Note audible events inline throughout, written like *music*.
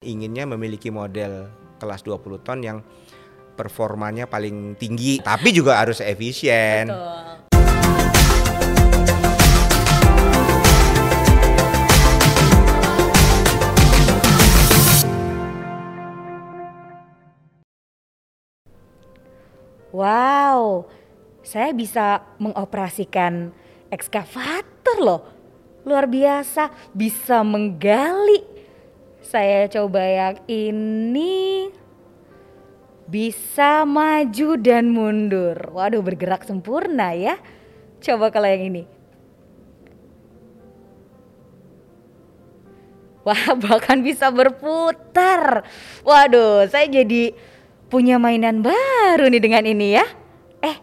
inginnya memiliki model kelas 20 ton yang performanya paling tinggi tapi juga harus efisien. Wow, saya bisa mengoperasikan ekskavator loh. Luar biasa, bisa menggali. Saya coba yang ini bisa maju dan mundur. Waduh, bergerak sempurna ya. Coba kalau yang ini. *laughs* Wah, bahkan bisa berputar. Waduh, saya jadi punya mainan baru nih dengan ini ya. Eh,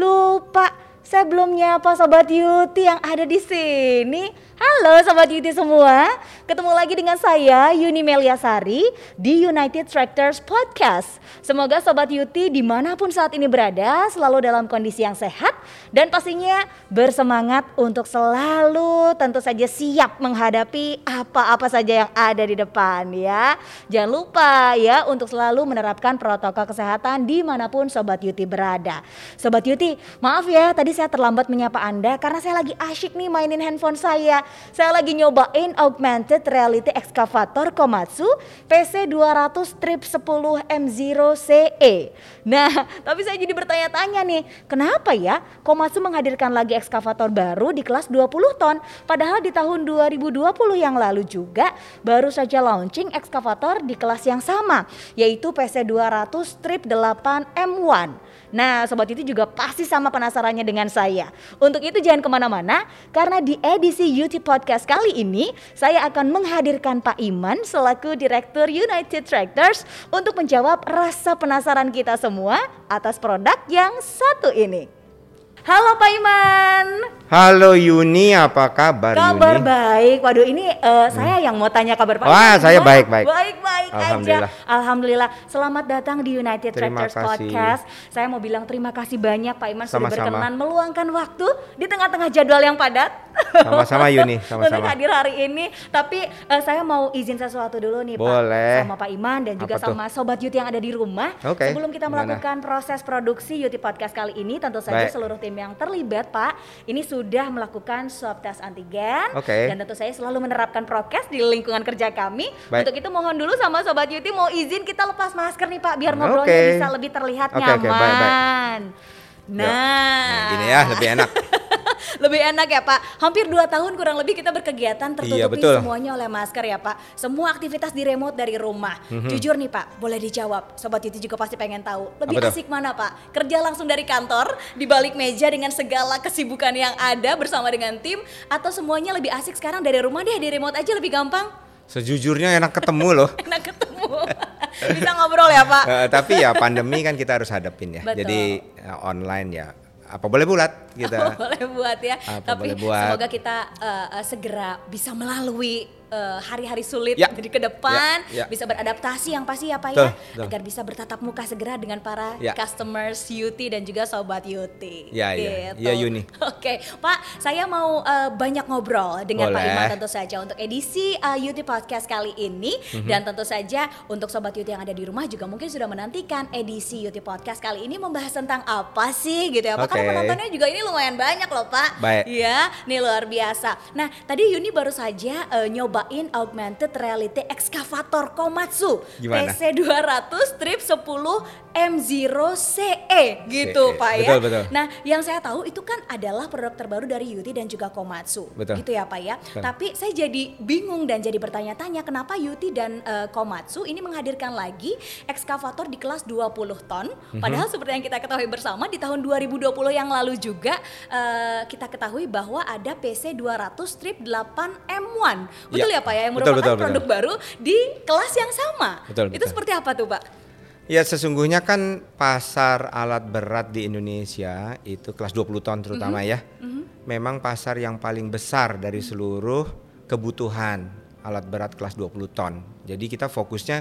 lupa saya belum nyapa sobat Yuti yang ada di sini. Halo sobat Yuti semua, ketemu lagi dengan saya Yuni Meliasari di United Tractors Podcast. Semoga sobat Yuti di mana pun saat ini berada selalu dalam kondisi yang sehat dan pastinya bersemangat untuk selalu tentu saja siap menghadapi apa-apa saja yang ada di depan ya. Jangan lupa ya untuk selalu menerapkan protokol kesehatan di mana pun sobat Yuti berada. Sobat Yuti, maaf ya tadi saya terlambat menyapa Anda karena saya lagi asyik nih mainin handphone saya. Saya lagi nyobain augmented reality excavator Komatsu PC 200 strip 10 M0 CE. Nah, *laughs* tapi saya jadi bertanya-tanya nih, kenapa ya Komatsu menghadirkan lagi ekskavator baru di kelas 20 ton padahal di tahun 2020 yang lalu juga baru saja launching ekskavator di kelas yang sama yaitu PC 200 strip 8 M1. Nah, sobat itu juga pasti sama penasarannya dengan saya. Untuk itu jangan ke mana-mana, karena di edisi YouTube Podcast kali ini, saya akan menghadirkan Pak Iman selaku Direktur United Tractors untuk menjawab rasa penasaran kita semua atas produk yang satu ini. Halo Pak Iman. Halo Yuni, apa kabar Kabar Yuni? baik. Waduh, ini uh, saya yang mau tanya kabar Pak Wah, Iman. saya baik-baik. Baik-baik aja. Alhamdulillah. Alhamdulillah. Selamat datang di United Terima Tractors kasih. Podcast. Saya mau bilang terima kasih banyak Pak Iman sudah Sama-sama. berkenan meluangkan waktu di tengah-tengah jadwal yang padat. Sama-sama *laughs* Yuni, Untuk sama-sama. hadir hari ini. Tapi eh, saya mau izin sesuatu dulu nih Pak. Boleh. Sama Pak Iman dan juga Apa tuh? sama Sobat Yuti yang ada di rumah. Oke, Sebelum kita gimana? melakukan proses produksi Yuti Podcast kali ini, tentu saja Baik. seluruh tim yang terlibat Pak, ini sudah melakukan swab test antigen. Oke. Dan tentu saya selalu menerapkan prokes di lingkungan kerja kami. Baik. Untuk itu mohon dulu sama Sobat Yuti mau izin kita lepas masker nih Pak, biar ngobrolnya bisa lebih terlihat oke, nyaman. baik, baik. Nah, Nah, gini ya, lebih enak. *laughs* lebih enak ya Pak. Hampir 2 tahun kurang lebih kita berkegiatan tertutupi Iya, betul. semuanya oleh masker ya Pak. Semua aktivitas di remote dari rumah. Mhm. Jujur nih Pak, boleh dijawab. Sobat Yuti juga pasti pengen tahu. Lebih Apa tuh? asik mana Pak? Kerja langsung dari kantor, di balik meja dengan segala kesibukan yang ada bersama dengan tim atau semuanya lebih asik sekarang dari rumah deh, di remote aja lebih gampang. Sejujurnya enak ketemu loh. *laughs* Enak ketemu. Bisa ngobrol ya Pak. Eh, tapi ya pandemi kan kita harus hadapin ya. Betul. Jadi eh, online ya apa boleh bulat kita. *laughs* boleh buat ya. Apa Tapi boleh buat. semoga kita eh, segera bisa melalui eh, hari-hari sulit Ya. jadi ke depan, Ya, ya. bisa beradaptasi yang pasti ya Pak Betul, ya, betul. agar bisa bertatap muka segera dengan para Ya. customers Yuti dan juga sobat Yuti. Ya, ya. Gitu. Iya, Yuni. *laughs* Oke, Pak, saya mau eh, banyak ngobrol dengan Pak Boleh. Iman tentu saja untuk edisi eh, Yuti Podcast kali ini Mhm. dan tentu saja untuk sobat Yuti yang ada di rumah juga mungkin sudah menantikan edisi Yuti Podcast kali ini membahas tentang apa sih gitu ya Pak. Karena Oke. penontonnya juga ini lumayan banyak loh Pak. Baik. Iya, nih luar biasa. Nah, tadi Yuni baru saja eh, nyobain augmented reality excavator Komatsu Gimana? PC 200 strip 10 M0 CE gitu CE. Pak ya. Betul, betul. Nah, yang saya tahu itu kan adalah produk terbaru dari Yuti dan juga Komatsu. Betul. Gitu ya Pak ya. Betul. Tapi saya jadi bingung dan jadi bertanya-tanya kenapa Yuti dan eh, Komatsu ini menghadirkan lagi ekskavator di kelas 20 ton. Mhm. Padahal seperti yang kita ketahui bersama di tahun 2020 yang lalu juga eh, kita ketahui bahwa ada PC 200 strip 8 M1. Betul ya, Ya. Pak ya yang Betul, merupakan betul, produk baru di kelas yang sama. Betul, Itu betul. seperti apa tuh Pak? Ya sesungguhnya kan pasar alat berat di Indonesia itu kelas 20 ton terutama Mhm. ya. Memang pasar yang paling besar dari seluruh kebutuhan alat berat kelas 20 ton. Jadi kita fokusnya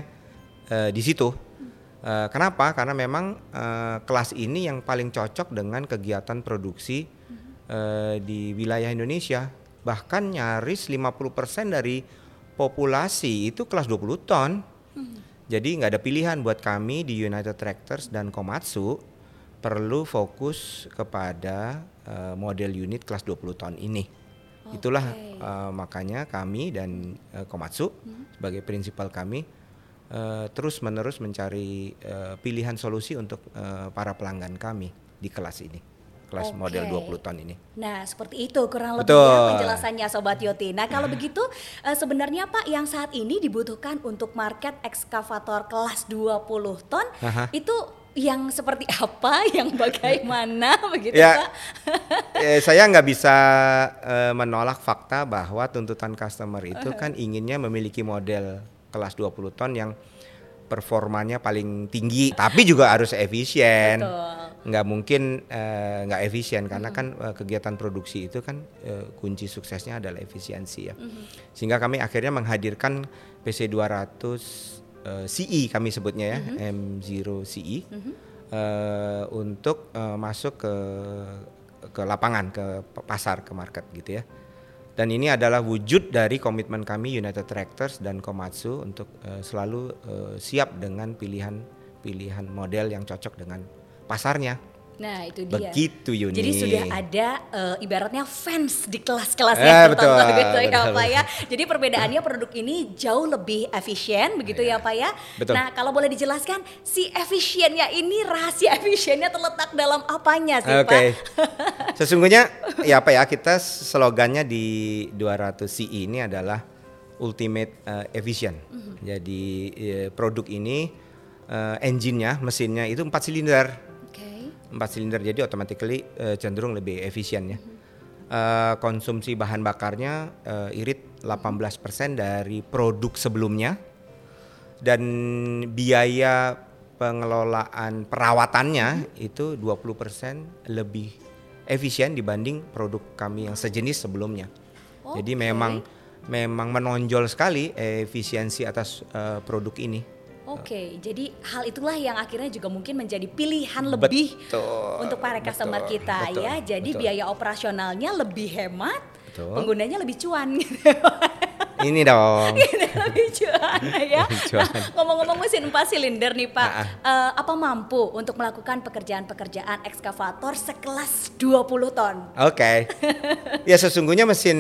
eh, di situ. Eh, kenapa? Karena memang eh, kelas ini yang paling cocok dengan kegiatan produksi eh, di wilayah Indonesia. Bahkan nyaris 50% dari populasi itu kelas 20 ton. Jadi nggak ada pilihan buat kami di United Tractors dan Komatsu perlu fokus kepada uh, model unit kelas 20 ton ini. Itulah uh, makanya kami dan uh, Komatsu hmm. sebagai prinsipal kami uh, terus menerus mencari uh, pilihan solusi untuk uh, para pelanggan kami di kelas ini kelas okay. model 20 ton ini. Nah, seperti itu kurang lebih ya penjelasannya Sobat Yoti. Nah, kalau begitu uh, sebenarnya Pak yang saat ini dibutuhkan untuk market ekskavator kelas 20 ton Aha. itu yang seperti *laughs* apa, yang bagaimana *laughs* begitu ya, Pak? *laughs* eh, saya nggak bisa uh, menolak fakta bahwa tuntutan customer itu kan inginnya memiliki model kelas 20 ton yang performanya paling tinggi, tapi juga harus efisien. Betul nggak mungkin uh, nggak efisien karena kan uh, kegiatan produksi itu kan uh, kunci suksesnya adalah efisiensi ya. Mm-hmm. Sehingga kami akhirnya menghadirkan PC 200 uh, CE kami sebutnya ya, mm-hmm. M0 CE mm-hmm. uh, untuk uh, masuk ke ke lapangan, ke pasar, ke market gitu ya. Dan ini adalah wujud dari komitmen kami United Tractors dan Komatsu untuk uh, selalu uh, siap dengan pilihan-pilihan model yang cocok dengan pasarnya. Nah itu dia. Begitu Yuni. Jadi sudah ada uh, ibaratnya fans di kelas-kelas yang eh, tertentu betul, gitu ya Pak ya. Jadi perbedaannya produk ini jauh lebih efisien begitu ya, ya Pak ya. Betul. Nah kalau boleh dijelaskan si efisiennya ini rahasia *laughs* efisiennya terletak dalam apanya sih okay. Pak? *laughs* Sesungguhnya ya apa ya kita slogannya di 200 CE ini adalah ultimate uh, efficient. Mm -hmm. Jadi uh, produk ini uh, engine-nya, mesinnya itu empat silinder empat silinder jadi automatically uh, cenderung lebih efisien ya. Uh, konsumsi bahan bakarnya uh, irit 18% dari produk sebelumnya dan biaya pengelolaan perawatannya hmm. itu 20% lebih efisien dibanding produk kami yang sejenis sebelumnya. Okay. Jadi memang memang menonjol sekali efisiensi atas uh, produk ini. Oke, jadi hal itulah yang akhirnya juga mungkin menjadi pilihan lebih betul, untuk para customer betul, kita betul, ya. Jadi betul. biaya operasionalnya lebih hemat, betul. penggunanya lebih cuan gitu. *laughs* Ini dong. Ini lebih cuan *laughs* ya. Nah, ngomong-ngomong mesin 4 silinder nih Pak, nah, uh, apa mampu untuk melakukan pekerjaan-pekerjaan ekskavator sekelas 20 ton? Oke. Okay. ya sesungguhnya mesin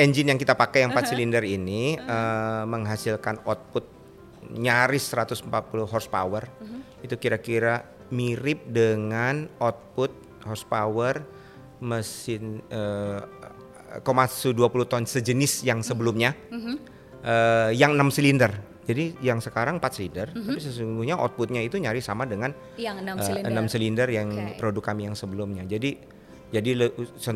engine yang kita pakai yang 4 silinder ini uh, menghasilkan output nyaris 140 horsepower. Uh -huh. Itu kira-kira mirip dengan output horsepower mesin uh, Komatsu 20 ton sejenis yang sebelumnya. Uh -huh. uh, yang 6 silinder. Jadi yang sekarang 4 silinder, uh -huh. tapi sesungguhnya outputnya itu nyaris sama dengan yang 6 silinder, uh, 6 silinder yang okay. produk kami yang sebelumnya. Jadi jadi le,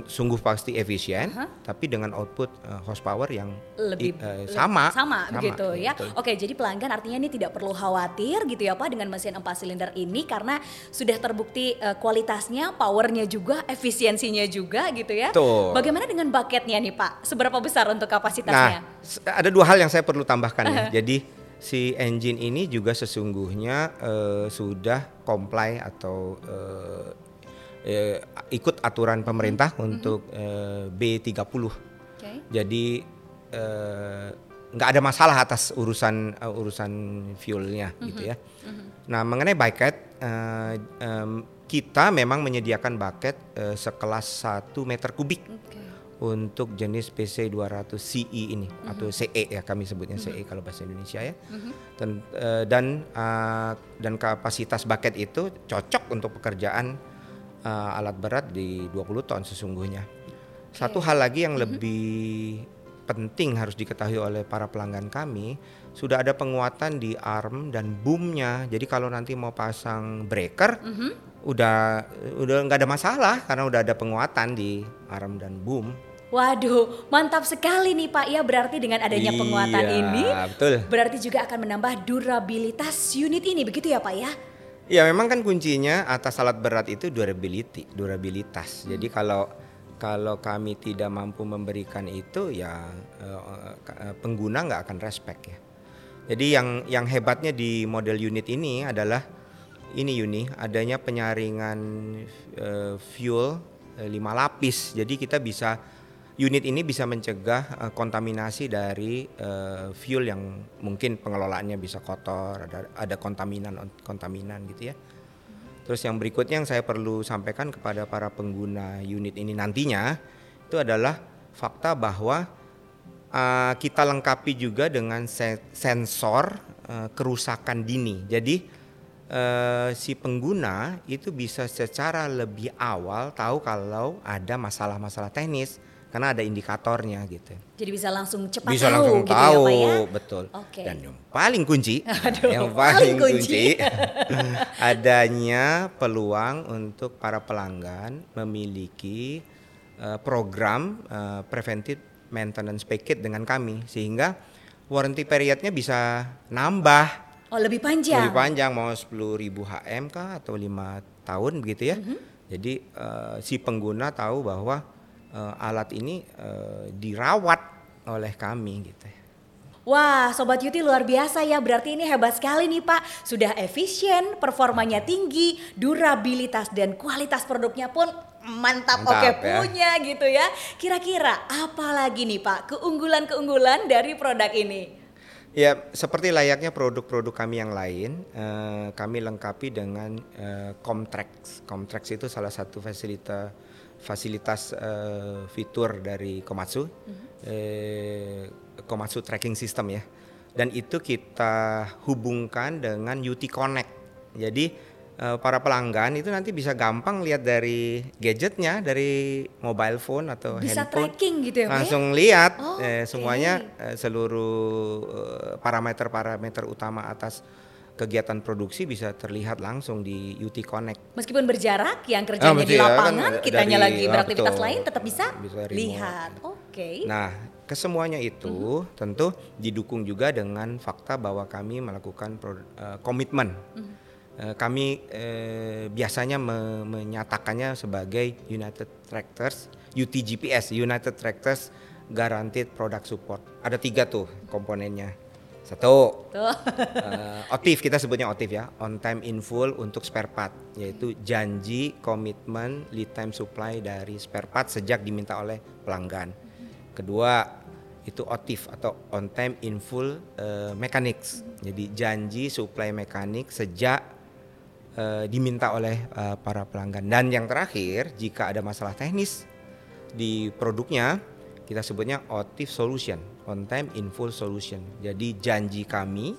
sungguh pasti efisien, uh -huh. tapi dengan output uh, horsepower yang lebih uh, sama, sama, sama begitu ya. Betul. Oke, jadi pelanggan artinya ini tidak perlu khawatir gitu ya Pak dengan mesin 4 silinder ini karena sudah terbukti uh, kualitasnya, powernya juga, efisiensinya juga gitu ya. Tuh. Bagaimana dengan bucketnya nih Pak? Seberapa besar untuk kapasitasnya? Nah, ada dua hal yang saya perlu tambahkan ya. Jadi si engine ini juga sesungguhnya uh, sudah comply atau uh, eh, ikut aturan pemerintah mm-hmm. untuk eh, B30. Okay. Jadi eh, nggak ada masalah atas urusan uh, urusan fuelnya mm-hmm. gitu ya. Mm-hmm. Nah mengenai bucket uh, um, kita memang menyediakan bucket uh, sekelas 1 meter kubik okay. untuk jenis PC 200 CE ini mm-hmm. atau CE ya kami sebutnya mm-hmm. CE kalau bahasa Indonesia ya. Mm-hmm. Dan uh, dan uh, dan kapasitas bucket itu cocok untuk pekerjaan uh, alat berat di 20 ton sesungguhnya. Satu hal lagi yang -hmm. lebih penting harus diketahui oleh para pelanggan kami, sudah ada penguatan di arm dan boomnya. Jadi kalau nanti mau pasang breaker, mm -hmm. udah udah nggak ada masalah karena udah ada penguatan di arm dan boom. Waduh, mantap sekali nih Pak. Ya berarti dengan adanya iya, penguatan ini, betul. berarti juga akan menambah durabilitas unit ini, begitu ya Pak ya? Ya memang kan kuncinya atas alat berat itu durability, durabilitas. Hmm. Jadi kalau kalau kami tidak mampu memberikan itu ya uh, pengguna nggak akan respect ya. Jadi yang yang hebatnya di model unit ini adalah ini Yuni adanya penyaringan uh, fuel uh, lima lapis. Jadi kita bisa unit ini bisa mencegah uh, kontaminasi dari uh, fuel yang mungkin pengelolaannya bisa kotor, ada ada kontaminan kontaminan gitu ya. Terus yang berikutnya yang saya perlu sampaikan kepada para pengguna unit ini nantinya itu adalah fakta bahwa uh, kita lengkapi juga dengan se sensor uh, kerusakan dini. Jadi uh, si pengguna itu bisa secara lebih awal tahu kalau ada masalah-masalah teknis karena ada indikatornya gitu. Jadi bisa langsung cepat bisa tahu langsung gitu tahu, ya Pak ya? betul. Oke. Dan yang paling kunci, *laughs* Aduh, yang paling paling kunci. kunci, *laughs* adanya peluang untuk para pelanggan memiliki uh, program uh, preventive maintenance package dengan kami sehingga warranty periodnya bisa nambah Oh lebih panjang. lebih panjang mau 10.000 HM kah atau lima tahun begitu ya. Mhm. Jadi eh, si pengguna tahu bahwa eh, alat ini eh, dirawat oleh kami gitu. ya. Wah, Sobat Yuti luar biasa ya. Berarti ini hebat sekali nih Pak. Sudah efisien, performanya tinggi, durabilitas dan kualitas produknya pun mantap, Mantap, oke ya. punya gitu ya. Kira-kira apa lagi nih Pak keunggulan-keunggulan dari produk ini? Ya seperti layaknya produk-produk kami yang lain, eh, kami lengkapi dengan eh, Comtrax. Comtrax itu salah satu fasilitas fasilitas eh, fitur dari Komatsu, eh, Komatsu tracking system ya. Dan itu kita hubungkan dengan UT Connect. Jadi eh, para pelanggan itu nanti bisa gampang lihat dari gadgetnya, dari mobile phone atau Bisa handphone tracking gitu ya ya? langsung lihat Oh, eh, semuanya eh, seluruh eh, parameter-parameter utama atas kegiatan produksi bisa terlihat langsung di UT Connect. Meskipun berjarak, yang Ah, kerjanya betul di ya, kan lapangan, kitanya dari- lagi ah, beraktivitas betul. lain tetap bisa, Bisa remote. lihat. Oke. Nah, kesemuanya itu Mhm. tentu didukung juga dengan fakta bahwa kami melakukan pro- eh, komitmen. Mhm. Eh, kami eh, biasanya me- menyatakannya sebagai United Tractors UTGPS United Tractors Guaranteed Product Support. Ada tiga tuh komponennya. Satu, eh, OTIF kita sebutnya OTIF ya, on time in full untuk spare part, yaitu janji komitmen lead time supply dari spare part sejak diminta oleh pelanggan. Kedua itu OTIF atau on time in full eh, mechanics, jadi janji supply mekanik sejak eh, diminta oleh eh, para pelanggan. Dan yang terakhir jika ada masalah teknis di produknya kita sebutnya OTIF solution, on time in full solution. Jadi janji kami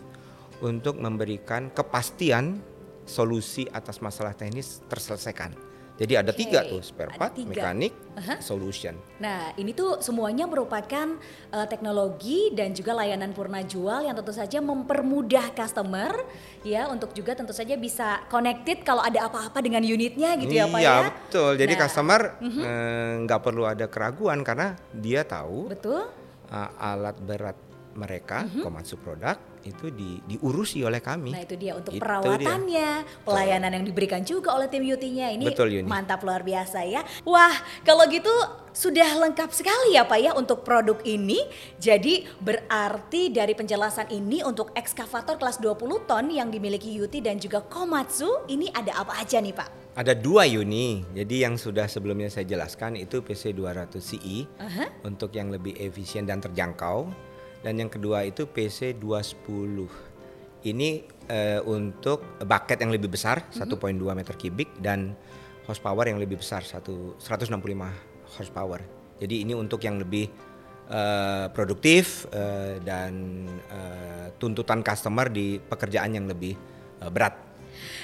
untuk memberikan kepastian solusi atas masalah teknis terselesaikan. Jadi ada Oke, tiga tuh spare part, tiga. mekanik, Aha. solution. Nah, ini tuh semuanya merupakan eh, teknologi dan juga layanan purna jual yang tentu saja mempermudah customer ya untuk juga tentu saja bisa connected kalau ada apa-apa dengan unitnya gitu ya Pak iya ya. betul. Jadi Nah, mhm. customer eh, nggak perlu ada keraguan karena dia tahu Betul. uh, alat berat mereka Komatsu produk itu di, diurusi oleh kami. Nah itu dia untuk Itu perawatannya, pelayanan yang diberikan juga oleh tim Yutinya ini Betul, Yuni. mantap luar biasa ya. Wah kalau gitu sudah lengkap sekali ya Pak ya untuk produk ini. Jadi berarti dari penjelasan ini untuk ekskavator kelas 20 ton yang dimiliki Yuti dan juga Komatsu ini ada apa aja nih Pak? Ada dua Yuni. Jadi yang sudah sebelumnya saya jelaskan itu PC 200 CI Aha. untuk yang lebih efisien dan terjangkau. Dan yang kedua itu PC 210. Ini eh, untuk bucket yang lebih besar 1.2 meter kubik dan horsepower yang lebih besar satu 165 horsepower. Jadi ini untuk yang lebih eh, produktif eh, dan eh, tuntutan customer di pekerjaan yang lebih eh, berat.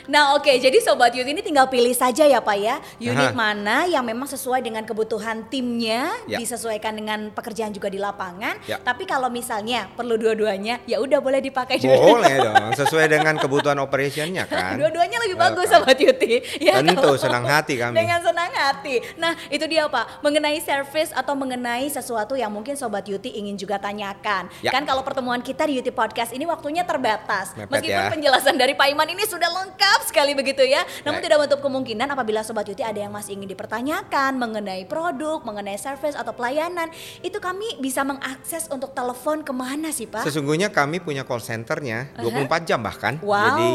Nah oke jadi Sobat Youth ini tinggal pilih saja ya Pak ya Unit Aha. mana yang memang sesuai dengan kebutuhan timnya Ya. Disesuaikan dengan pekerjaan juga di lapangan Ya. Tapi kalau misalnya perlu dua-duanya ya udah boleh dipakai Boleh dong, *laughs* sesuai dengan kebutuhan operationnya kan. Dua-duanya lebih Welcome. bagus Sobat Yuti ya, Tentu, kalau- senang hati kami. Dengan senang hati Nah itu dia Pak Mengenai service atau mengenai sesuatu yang mungkin Sobat Yuti ingin juga tanyakan Ya. Kan kalau pertemuan kita di Yuti Podcast ini waktunya terbatas Mepet Meskipun ya. penjelasan dari Pak Iman ini sudah lengkap sekali begitu ya Namun Baik. tidak menutup kemungkinan apabila Sobat Yuti ada yang masih ingin dipertanyakan Mengenai produk, mengenai service atau pelayanan Itu kami bisa mengakses untuk telepon ke mana sih Pak? Sesungguhnya kami punya call centernya 24 jam bahkan. Wow. Jadi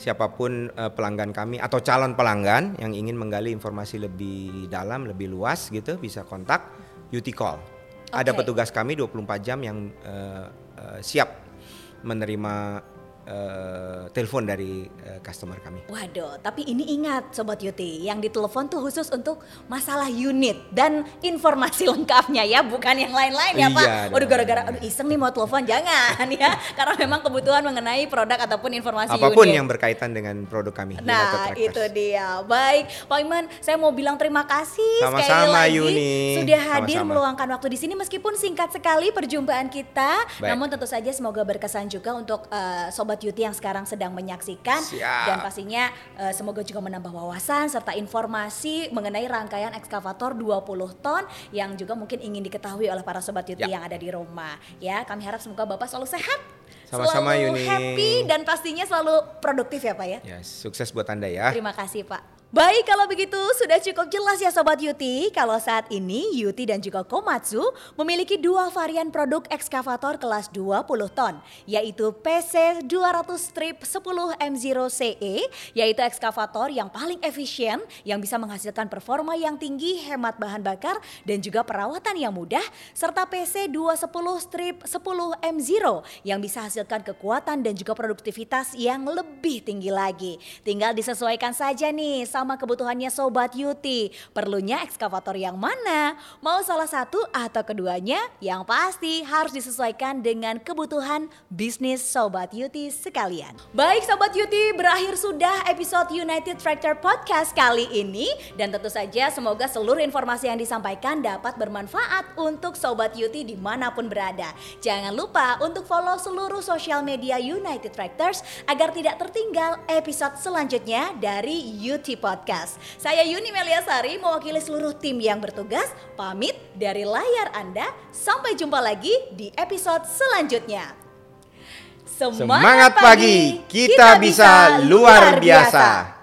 siapa pun eh, pelanggan kami atau calon pelanggan yang ingin menggali informasi lebih dalam, lebih luas gitu bisa kontak UT Call. Ada petugas kami 24 jam yang eh, eh, siap menerima eh, telepon dari eh, customer kami. Waduh, tapi ini ingat Sobat Yuti, yang ditelepon tuh khusus untuk masalah unit dan informasi *laughs* lengkapnya ya, bukan yang lain-lain ya Pak. Iya Waduh dong. gara-gara aduh iseng nih mau telepon, jangan *laughs* ya. Karena memang kebutuhan mengenai produk ataupun informasi Apa pun unit. yang berkaitan dengan produk kami. Nah itu dia Baik Pak Iman Saya mau bilang terima kasih sekali Sama-sama, lagi Yuni. Sudah hadir Sama-sama. meluangkan waktu di sini Meskipun singkat sekali perjumpaan kita Baik. Namun tentu saja semoga berkesan juga Untuk eh, Sobat Yuti yang sekarang sedang menyaksikan Siap. Dan pastinya eh, semoga juga menambah wawasan Serta informasi mengenai rangkaian ekskavator 20 ton Yang juga mungkin ingin diketahui oleh para Sobat Yuti Ya. yang ada di rumah Ya kami harap semoga Bapak selalu sehat Sama-sama, Selalu Yuni. happy dan pastinya selalu produktif ya Pak ya Ya, sukses buat Anda ya. Terima kasih Pak. Baik kalau begitu sudah cukup jelas ya Sobat Yuti Kalau saat ini Yuti dan juga Komatsu memiliki dua varian produk ekskavator kelas 20 ton Yaitu PC 200 strip 10 M0 CE Yaitu ekskavator yang paling efisien Yang bisa menghasilkan performa yang tinggi hemat bahan bakar Dan juga perawatan yang mudah Serta PC 210 strip 10 M0 Yang bisa hasilkan kekuatan dan juga produktivitas yang lebih tinggi lagi. Tinggal disesuaikan saja nih sama kebutuhannya Sobat Yuti. Perlunya ekskavator yang mana? Mau salah satu atau keduanya? Yang pasti harus disesuaikan dengan kebutuhan bisnis Sobat Yuti sekalian. Baik Sobat Yuti, berakhir sudah episode United Tractor Podcast kali ini. Dan tentu saja semoga seluruh informasi yang disampaikan dapat bermanfaat untuk Sobat Yuti di mana pun berada. Jangan lupa untuk follow seluruh sosial media United Tractors agar tidak tertinggal episode selanjutnya dari UT Podcast. Saya Yuni Meliasari mewakili seluruh tim yang bertugas pamit dari layar Anda. Sampai jumpa lagi di episode selanjutnya. Semangat pagi, kita bisa luar biasa.